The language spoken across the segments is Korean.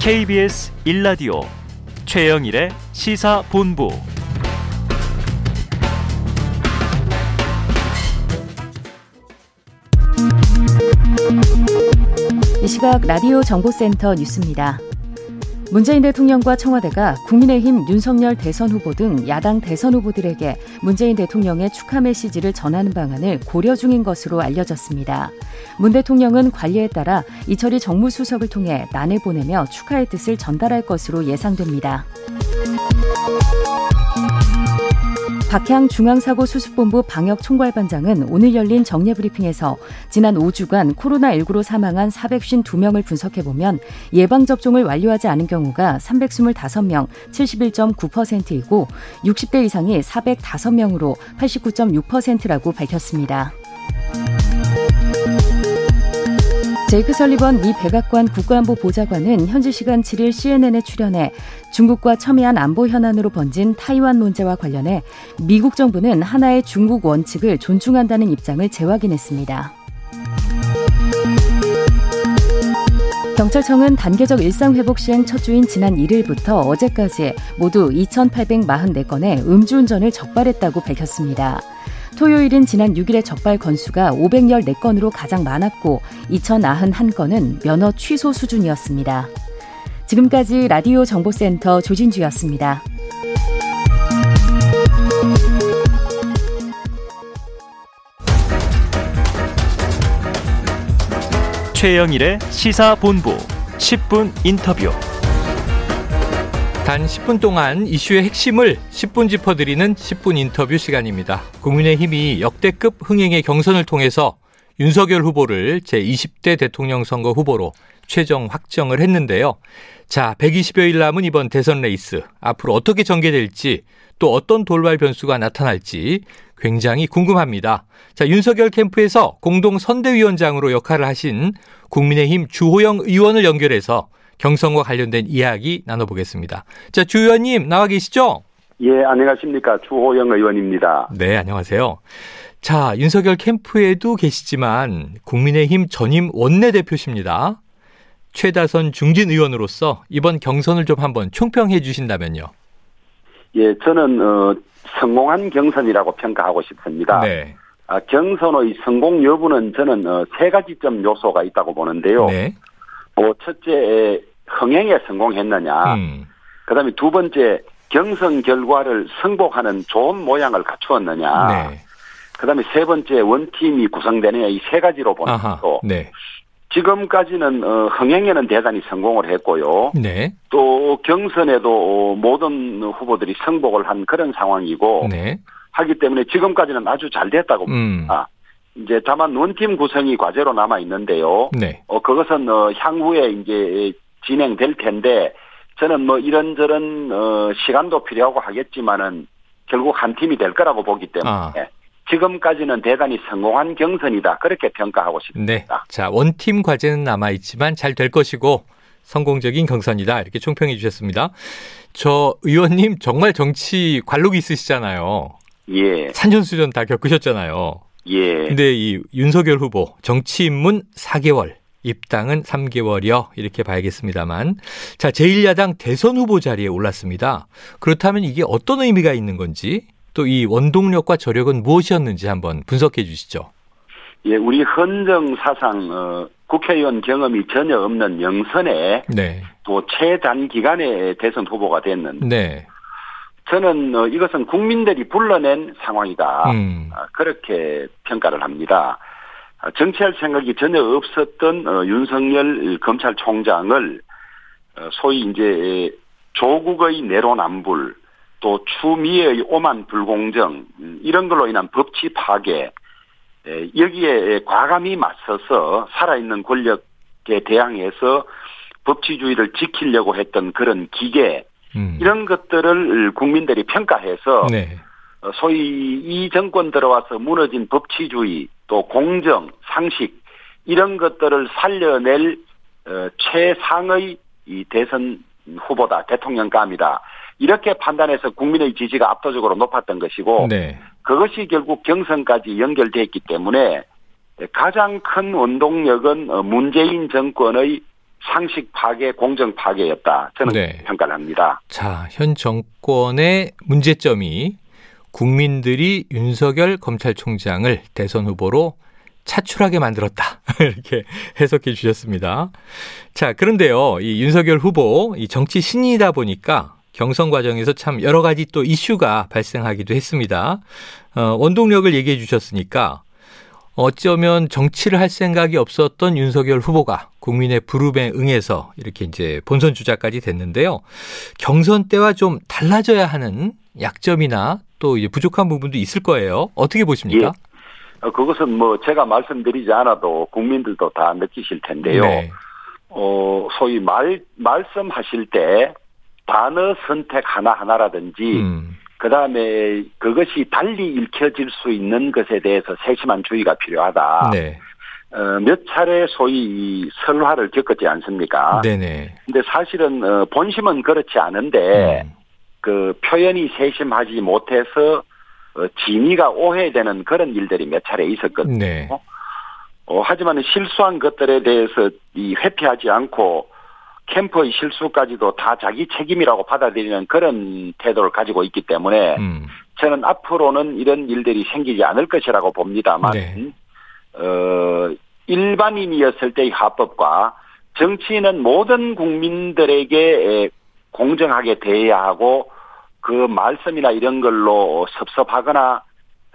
KBS 1라디오 최영일의 시사본부 이 시각 라디오 정보센터 뉴스입니다. 문재인 대통령과 청와대가 국민의힘 윤석열 대선 후보 등 야당 대선 후보들에게 문재인 대통령의 축하 메시지를 전하는 방안을 고려 중인 것으로 알려졌습니다. 문 대통령은 관리에 따라 이철이 정무수석을 통해 난을 보내며 축하의 뜻을 전달할 것으로 예상됩니다. 박향 중앙사고수습본부 방역총괄반장은 오늘 열린 정례 브리핑에서 지난 5주간 코로나19로 사망한 452명을 분석해보면 예방접종을 완료하지 않은 경우가 325명, 71.9%이고 60대 이상이 405명으로 89.6%라고 밝혔습니다. 제이크 설리번 미 백악관 국가안보 보좌관은 현지 시간 7일 CNN에 출연해 중국과 첨예한 안보 현안으로 번진 타이완 문제와 관련해 미국 정부는 하나의 중국 원칙을 존중한다는 입장을 재확인했습니다. 경찰청은 단계적 일상회복 시행 첫 주인 지난 1일부터 어제까지 모두 2,844건의 음주운전을 적발했다고 밝혔습니다. 토요일인 지난 6일의 적발 건수가 514건으로 가장 많았고 2,091건은 면허 취소 수준이었습니다. 지금까지 라디오 정보센터 조진주였습니다. 최영일의 시사본부 10분 인터뷰 단 10분 동안 이슈의 핵심을 10분 짚어드리는 10분 인터뷰 시간입니다. 국민의힘이 역대급 흥행의 경선을 통해서 윤석열 후보를 제20대 대통령 선거 후보로 최종 확정을 했는데요. 자, 120여일 남은 이번 대선 레이스 앞으로 어떻게 전개될지 또 어떤 돌발 변수가 나타날지 굉장히 궁금합니다. 자, 윤석열 캠프에서 공동 선대위원장으로 역할을 하신 국민의힘 주호영 의원을 연결해서 경선과 관련된 이야기 나눠보겠습니다. 자, 주 의원님 나와 계시죠? 예, 안녕하십니까. 주호영 의원입니다. 네, 안녕하세요. 자, 윤석열 캠프에도 계시지만 국민의힘 전임 원내대표십니다. 최다선 중진 의원으로서 이번 경선을 좀 한번 총평해 주신다면요. 예, 저는 어, 성공한 경선이라고 평가하고 싶습니다. 네. 아, 경선의 성공 여부는 저는 어, 세 가지 점 요소가 있다고 보는데요. 네. 뭐 첫째 흥행에 성공했느냐. 음. 그다음에 두 번째 경선 결과를 승복하는 좋은 모양을 갖추었느냐. 네. 그다음에 세 번째 원팀이 구성되느냐 이 세 가지로 아하. 보는데요. 네. 지금까지는 어, 흥행에는 대단히 성공을 했고요. 네. 또 경선에도 어, 모든 후보들이 승복을 한 그런 상황이고 네. 하기 때문에 지금까지는 아주 잘 됐다고 음. 봅니다. 이제 다만 원팀 구성이 과제로 남아 있는데요. 네. 어 그것은 어 향후에 이제 진행될 텐데 저는 뭐 이런저런 어 시간도 필요하고 하겠지만은 결국 한 팀이 될 거라고 보기 때문에 아. 지금까지는 대단히 성공한 경선이다 그렇게 평가하고 싶습니다. 네. 자, 원팀 과제는 남아 있지만 잘 될 것이고 성공적인 경선이다. 이렇게 총평해 주셨습니다. 저 의원님 정말 정치 관록이 있으시잖아요. 예, 산전수전 다 겪으셨잖아요. 예. 근데 이 윤석열 후보 정치 입문 4개월, 입당은 3개월이요. 이렇게 봐야겠습니다만. 자, 제1야당 대선 후보 자리에 올랐습니다. 그렇다면 이게 어떤 의미가 있는 건지 또 이 원동력과 저력은 무엇이었는지 한번 분석해 주시죠. 예, 우리 헌정 사상 어, 국회의원 경험이 전혀 없는 영선에 네. 또 최단 기간에 대선 후보가 됐는데 네. 저는 어, 이것은 국민들이 불러낸 상황이다. 음. 아, 그렇게 평가를 합니다. 아, 정치할 생각이 전혀 없었던 어, 윤석열 검찰총장을 어, 소위 이제 조국의 내로남불 또 추미애의 오만 불공정 음, 이런 걸로 인한 법치 파괴 에, 여기에 과감히 맞서서 살아있는 권력에 대항해서 법치주의를 지키려고 했던 그런 기계 음. 이런 것들을 국민들이 평가해서 네. 어, 소위 이 정권 들어와서 무너진 법치주의 또 공정 상식 이런 것들을 살려낼 어, 최상의 이 대선 후보다 대통령감이다 이렇게 판단해서 국민의 지지가 압도적으로 높았던 것이고 네. 그것이 결국 경선까지 연결돼 있기 때문에 가장 큰 원동력은 어, 문재인 정권의 상식 파괴, 공정 파괴였다. 저는 네. 평가를 합니다. 자, 현 정권의 문제점이 국민들이 윤석열 검찰총장을 대선 후보로 차출하게 만들었다. 이렇게 해석해 주셨습니다. 자, 그런데요, 이 윤석열 후보, 이 정치 신이다 보니까 경선 과정에서 참 여러 가지 또 이슈가 발생하기도 했습니다. 어, 원동력을 얘기해 주셨으니까 어쩌면 정치를 할 생각이 없었던 윤석열 후보가 국민의 부름에 응해서 이렇게 이제 본선 주자까지 됐는데요. 경선 때와 좀 달라져야 하는 약점이나 또 이제 부족한 부분도 있을 거예요. 어떻게 보십니까? 어, 그것은 뭐 제가 말씀드리지 않아도 국민들도 다 느끼실 텐데요. 네. 어, 소위 말, 말씀하실 때 단어 선택 하나하나라든지 음, 그 다음에 그것이 달리 읽혀질 수 있는 것에 대해서 세심한 주의가 필요하다. 네. 어, 몇 차례 소위 이 설화를 겪었지 않습니까? 네네. 근데 사실은 어, 본심은 그렇지 않은데 음, 그 표현이 세심하지 못해서 어, 진위가 오해되는 그런 일들이 몇 차례 있었거든요. 네. 어, 하지만 실수한 것들에 대해서 이 회피하지 않고 캠프의 실수까지도 다 자기 책임이라고 받아들이는 그런 태도를 가지고 있기 때문에 음, 저는 앞으로는 이런 일들이 생기지 않을 것이라고 봅니다만 네. 어, 일반인이었을 때의 화법과 정치인은 모든 국민들에게 에, 공정하게 대해야 하고 그 말씀이나 이런 걸로 섭섭하거나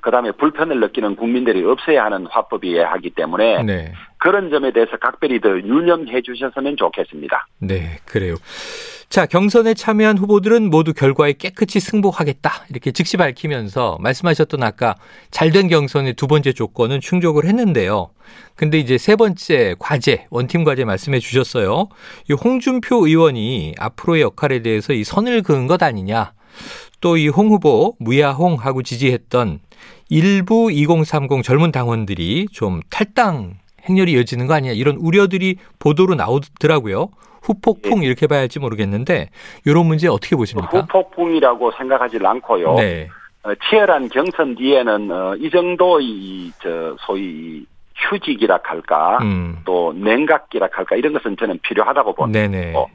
그다음에 불편을 느끼는 국민들이 없어야 하는 화법이어야 하기 때문에 네. 그런 점에 대해서 각별히 더 유념해 주셨으면 좋겠습니다. 네, 그래요. 자, 경선에 참여한 후보들은 모두 결과에 깨끗이 승복하겠다. 이렇게 즉시 밝히면서 말씀하셨던 아까 잘된 경선의 두 번째 조건은 충족을 했는데요. 근데 이제 세 번째 과제, 원팀 과제 말씀해 주셨어요. 이 홍준표 의원이 앞으로의 역할에 대해서 이 선을 그은 것 아니냐. 또 이 홍 후보 무야홍하고 지지했던 일부 2030 젊은 당원들이 좀 탈당 행렬이 이어지는 거 아니냐 이런 우려들이 보도로 나오더라고요. 후폭풍 이렇게 봐야 할지 모르겠는데 이런 문제 어떻게 보십니까? 후폭풍이라고 생각하지 않고요. 네. 어, 치열한 경선 뒤에는 어, 이 정도의 이, 저 소위 휴직이라 할까 음. 또 냉각기라 할까 이런 것은 저는 필요하다고 봅니다. 네네. 어,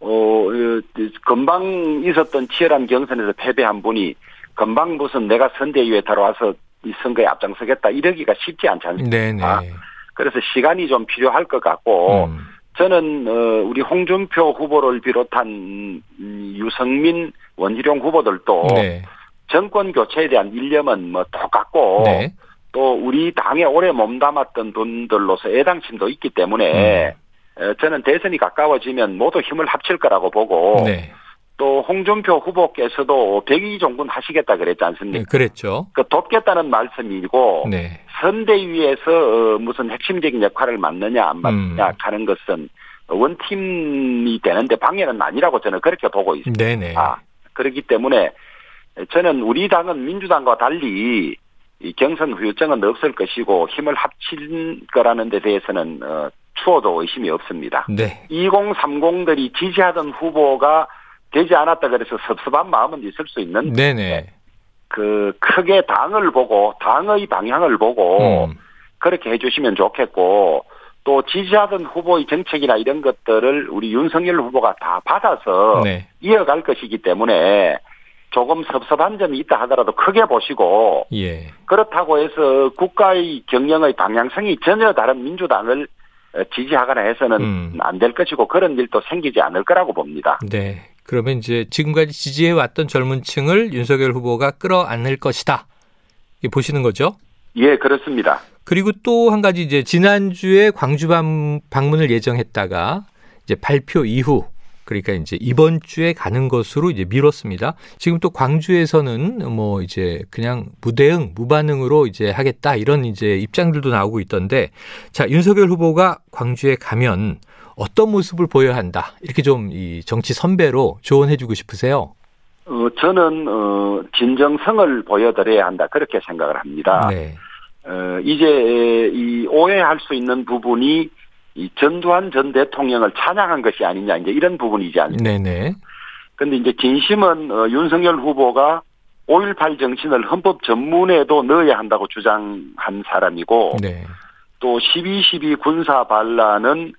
어, 어, 금방 있었던 치열한 경선에서 패배한 분이 금방 무슨 내가 선대위에 들어와서 이 선거에 앞장서겠다 이러기가 쉽지 않지 않습니까? 네네. 그래서 시간이 좀 필요할 것 같고 음. 저는 어, 우리 홍준표 후보를 비롯한 음, 유성민 원희룡 후보들도 네. 정권 교체에 대한 일념은 뭐 똑같고 네. 또 우리 당에 오래 몸담았던 분들로서 애당심도 있기 때문에 음. 어, 저는 대선이 가까워지면 모두 힘을 합칠 거라고 보고 네. 또 홍준표 후보께서도 백의종군 하시겠다 그랬지 않습니까? 네. 그랬죠. 그 돕겠다는 말씀이고 네. 선대위에서 어, 무슨 핵심적인 역할을 맡느냐 안 맡느냐 음. 하는 것은 원팀이 되는데 방해는 아니라고 저는 그렇게 보고 있습니다. 네네. 그렇기 때문에 저는 우리 당은 민주당과 달리 이 경선 후유증은 없을 것이고 힘을 합친 거라는 데 대해서는 어, 추워도 의심이 없습니다. 네. 2030들이 지지하던 후보가 되지 않았다 그래서 섭섭한 마음은 있을 수 있는 네네. 그 크게 당을 보고 당의 방향을 보고 음. 그렇게 해주시면 좋겠고 또 지지하던 후보의 정책이나 이런 것들을 우리 윤석열 후보가 다 받아서 네. 이어갈 것이기 때문에 조금 섭섭한 점이 있다 하더라도 크게 보시고 예. 그렇다고 해서 국가의 경영의 방향성이 전혀 다른 민주당을 어, 지지하거나 해서는 음. 안될 것이고 그런 일도 생기지 않을 거라고 봅니다. 네. 그러면 이제 지금까지 지지해 왔던 젊은 층을 윤석열 후보가 끌어안을 것이다. 보시는 거죠? 예, 그렇습니다. 그리고 또 한 가지 이제 지난주에 광주 방- 방문을 예정했다가 이제 발표 이후 그러니까 이제 이번 주에 가는 것으로 이제 미뤘습니다. 지금 또 광주에서는 뭐 이제 그냥 무대응, 무반응으로 이제 하겠다 이런 이제 입장들도 나오고 있던데 자, 윤석열 후보가 광주에 가면 어떤 모습을 보여야 한다. 이렇게 좀 이 정치 선배로 조언해 주고 싶으세요? 어, 저는 어, 진정성을 보여드려야 한다 그렇게 생각을 합니다. 네. 어, 이제 이 오해할 수 있는 부분이 이 전두환 전 대통령을 찬양한 것이 아니냐 이제 이런 부분이지 않습니까? 네네. 근데 이제 진심은 어, 윤석열 후보가 5.18 정신을 헌법 전문에도 넣어야 한다고 주장한 사람이고 네. 또12.12 군사 반란은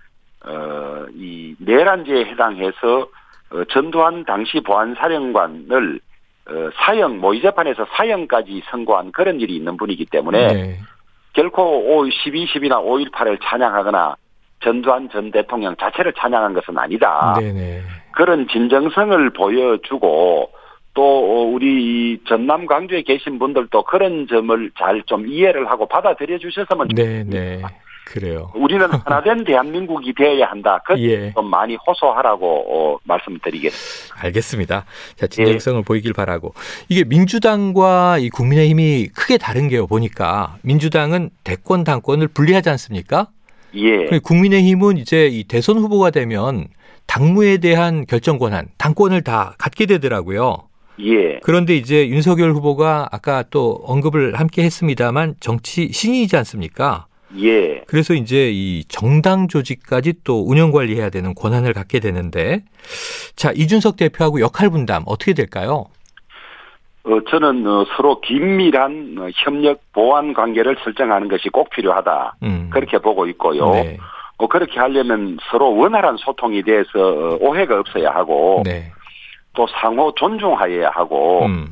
어, 이 내란죄에 해당해서 어, 전두환 당시 보안사령관을 어, 사형 모의 재판에서 사형까지 선고한 그런 일이 있는 분이기 때문에 네. 결코 5, 12, 10이나 5.18을 찬양하거나 전두환 전 대통령 자체를 찬양한 것은 아니다. 네네. 그런 진정성을 보여주고 또 어, 우리 이 전남 광주에 계신 분들도 그런 점을 잘 좀 이해를 하고 받아들여 주셨으면 좋겠습니다. 네네. 그래요. 우리는 하나된 대한민국이 되어야 한다. 그 예. 좀 많이 호소하라고 어, 말씀드리겠습니다. 알겠습니다. 자, 진정성을 보이길 바라고. 이게 민주당과 이 국민의힘이 크게 다른 게요, 보니까. 민주당은 대권, 당권을 분리하지 않습니까? 예, 국민의힘은 이제 이 대선 후보가 되면 당무에 대한 결정 권한, 당권을 다 갖게 되더라고요. 예, 그런데 이제 윤석열 후보가 아까 또 언급을 함께 했습니다만 정치 신인이지 않습니까? 예. 그래서 이제 이 정당 조직까지 또 운영 관리해야 되는 권한을 갖게 되는데 자, 이준석 대표하고 역할 분담 어떻게 될까요? 어, 저는 어, 서로 긴밀한 어, 협력 보완 관계를 설정하는 것이 꼭 필요하다. 음. 그렇게 보고 있고요. 네. 어, 그렇게 하려면 서로 원활한 소통이 돼서 어, 오해가 없어야 하고 네. 또 상호 존중하여야 하고 음.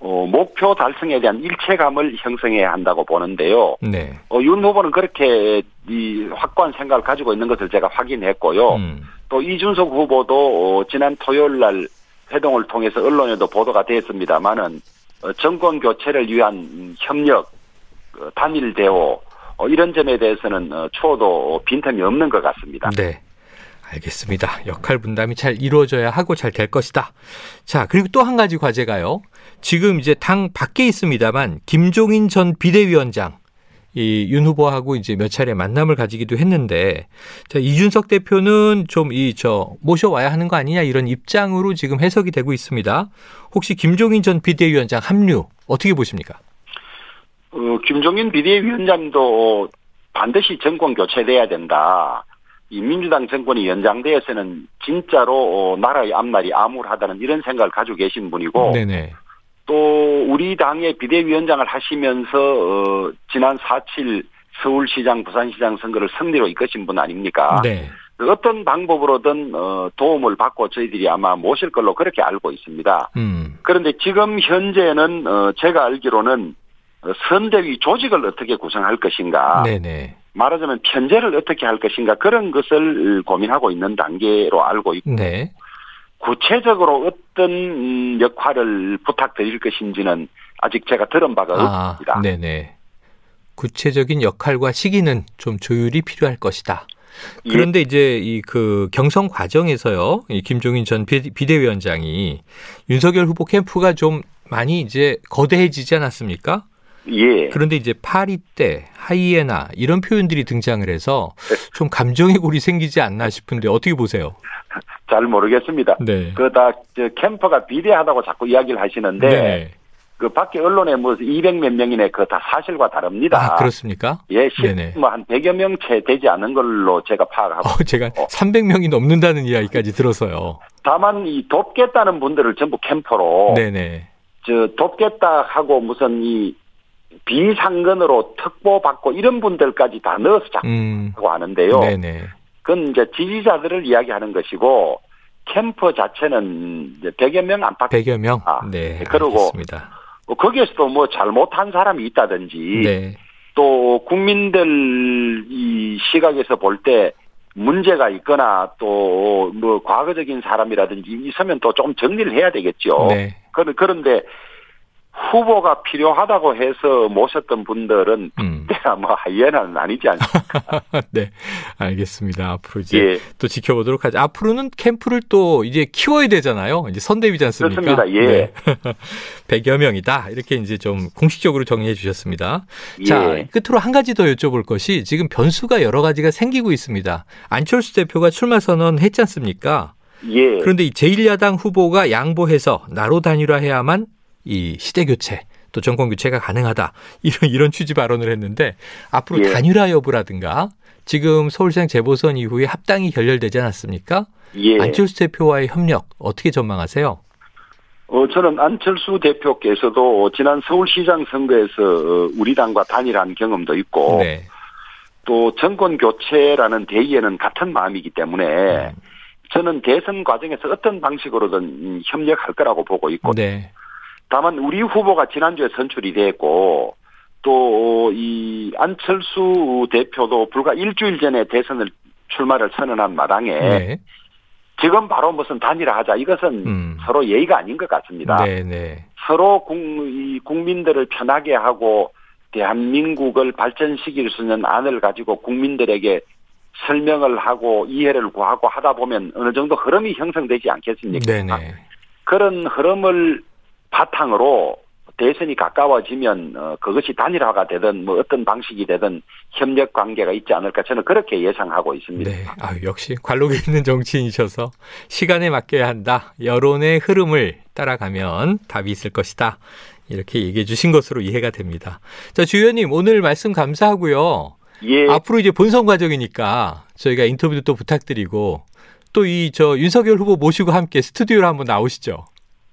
어, 목표 달성에 대한 일체감을 형성해야 한다고 보는데요. 네. 어, 윤 후보는 그렇게 이 확고한 생각을 가지고 있는 것을 제가 확인했고요. 음. 또 이준석 후보도 어, 지난 토요일 날 회동을 통해서 언론에도 보도가 됐습니다만은 어, 정권 교체를 위한 음, 협력, 어, 단일 대호 어, 이런 점에 대해서는 어, 추호도 빈틈이 없는 것 같습니다. 네. 알겠습니다. 역할 분담이 잘 이루어져야 하고 잘 될 것이다. 자, 그리고 또 한 가지 과제가요. 지금 이제 당 밖에 있습니다만 김종인 전 비대위원장 이 윤 후보하고 이제 몇 차례 만남을 가지기도 했는데 자, 이준석 대표는 좀 이 저 모셔와야 하는 거 아니냐 이런 입장으로 지금 해석이 되고 있습니다. 혹시 김종인 전 비대위원장 합류 어떻게 보십니까? 어, 김종인 비대위원장도 반드시 정권 교체돼야 된다. 이 민주당 정권이 연장되어서는 진짜로 어, 나라의 앞날이 암울하다는 이런 생각을 가지고 계신 분이고 네네. 또 우리 당의 비대위원장을 하시면서 어, 지난 4.7 서울시장, 부산시장 선거를 승리로 이끄신 분 아닙니까? 네. 어떤 방법으로든 어, 도움을 받고 저희들이 아마 모실 걸로 그렇게 알고 있습니다. 음. 그런데 지금 현재는 어, 제가 알기로는 어, 선대위 조직을 어떻게 구성할 것인가, 네네. 말하자면 편제를 어떻게 할 것인가 그런 것을 고민하고 있는 단계로 알고 있고 네. 구체적으로 어떤 음, 역할을 부탁드릴 것인지는 아직 제가 들은 바가 아, 없습니다. 네네. 구체적인 역할과 시기는 좀 조율이 필요할 것이다. 예. 그런데 이제 이 그 경선 과정에서요, 이 김종인 전 비- 비대위원장이 윤석열 후보 캠프가 좀 많이 이제 거대해지지 않았습니까? 예. 그런데 이제 파리 때 하이에나 이런 표현들이 등장을 해서 좀 감정의 골이 생기지 않나 싶은데 어떻게 보세요? 잘 모르겠습니다. 네. 그다 저 캠퍼가 비대하다고 자꾸 이야기를 하시는데 네. 그 밖에 언론에 뭐 200몇 명이네 그 다 사실과 다릅니다. 아, 그렇습니까? 예. 뭐한 100여 명 채 되지 않은 걸로 제가 파악하고 어, 제가 어. 300명이 넘는다는 이야기까지 들어서요. 다만 이 돕겠다는 분들을 전부 캠퍼로 네네. 저 돕겠다 하고 무슨 이 비상근으로 특보 받고 이런 분들까지 다 넣어서 자꾸 음. 하는데요. 네네. 그건 이제 지지자들을 이야기하는 것이고 캠프 자체는 이제 100여 명 안팎 100여 명? 아, 네. 그러고 알겠습니다. 뭐 거기에서도 뭐 잘못한 사람이 있다든지 네. 또 국민들 이 시각에서 볼 때 문제가 있거나 또 뭐 과거적인 사람이라든지 있으면 또 좀 정리를 해야 되겠죠. 네. 그런- 그런데 후보가 필요하다고 해서 모셨던 분들은 음. 내가 뭐 하이에나는 아니지 않습니까? 네. 알겠습니다. 앞으로 이제 예. 또 지켜보도록 하죠. 앞으로는 캠프를 또 이제 키워야 되잖아요. 이제 선대위지 않습니까? 그렇습니다. 예. 네. 100여 명이다. 이렇게 이제 좀 공식적으로 정리해 주셨습니다. 자, 예. 끝으로 한 가지 더 여쭤볼 것이 지금 변수가 여러 가지가 생기고 있습니다. 안철수 대표가 출마 선언했지 않습니까? 예. 그런데 이 제1야당 후보가 양보해서 나로 단일화해야만 이 시대 교체 또 정권 교체가 가능하다 이런 이런 취지 발언을 했는데 앞으로 예. 단일화 여부라든가 지금 서울시장 재보선 이후에 합당이 결렬되지 않았습니까? 예. 안철수 대표와의 협력 어떻게 전망하세요? 어, 저는 안철수 대표께서도 지난 서울시장 선거에서 어, 우리 당과 단일한 경험도 있고 네, 또 정권 교체라는 대의에는 같은 마음이기 때문에 음. 저는 대선 과정에서 어떤 방식으로든 협력할 거라고 보고 있고 네. 다만 우리 후보가 지난주에 선출이 됐고 또 이 안철수 대표도 불과 일주일 전에 대선을 출마를 선언한 마당에 네. 지금 바로 무슨 단일화하자 이것은 음. 서로 예의가 아닌 것 같습니다. 네, 네. 서로 국, 국민들을 편하게 하고 대한민국을 발전시킬 수 있는 안을 가지고 국민들에게 설명을 하고 이해를 구하고 하다 보면 어느 정도 흐름이 형성되지 않겠습니까? 네, 네. 그런 흐름을 바탕으로 대선이 가까워지면 어, 그것이 단일화가 되든 뭐 어떤 방식이 되든 협력 관계가 있지 않을까 저는 그렇게 예상하고 있습니다. 네. 아, 역시 관록에 있는 정치인이셔서 시간에 맡겨야 한다. 여론의 흐름을 따라가면 답이 있을 것이다. 이렇게 얘기해 주신 것으로 이해가 됩니다. 자, 주 의원님 오늘 말씀 감사하고요. 예, 앞으로 이제 본선 과정이니까 저희가 인터뷰도 또 부탁드리고 또 이 저 윤석열 후보 모시고 함께 스튜디오로 한번 나오시죠.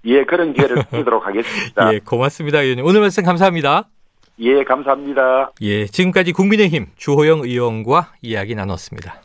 예 그런 기회를 드리도록 하겠습니다. 예, 고맙습니다, 의원님. 오늘 말씀 감사합니다. 예, 감사합니다. 예, 지금까지 국민의힘 주호영 의원과 이야기 나눴습니다.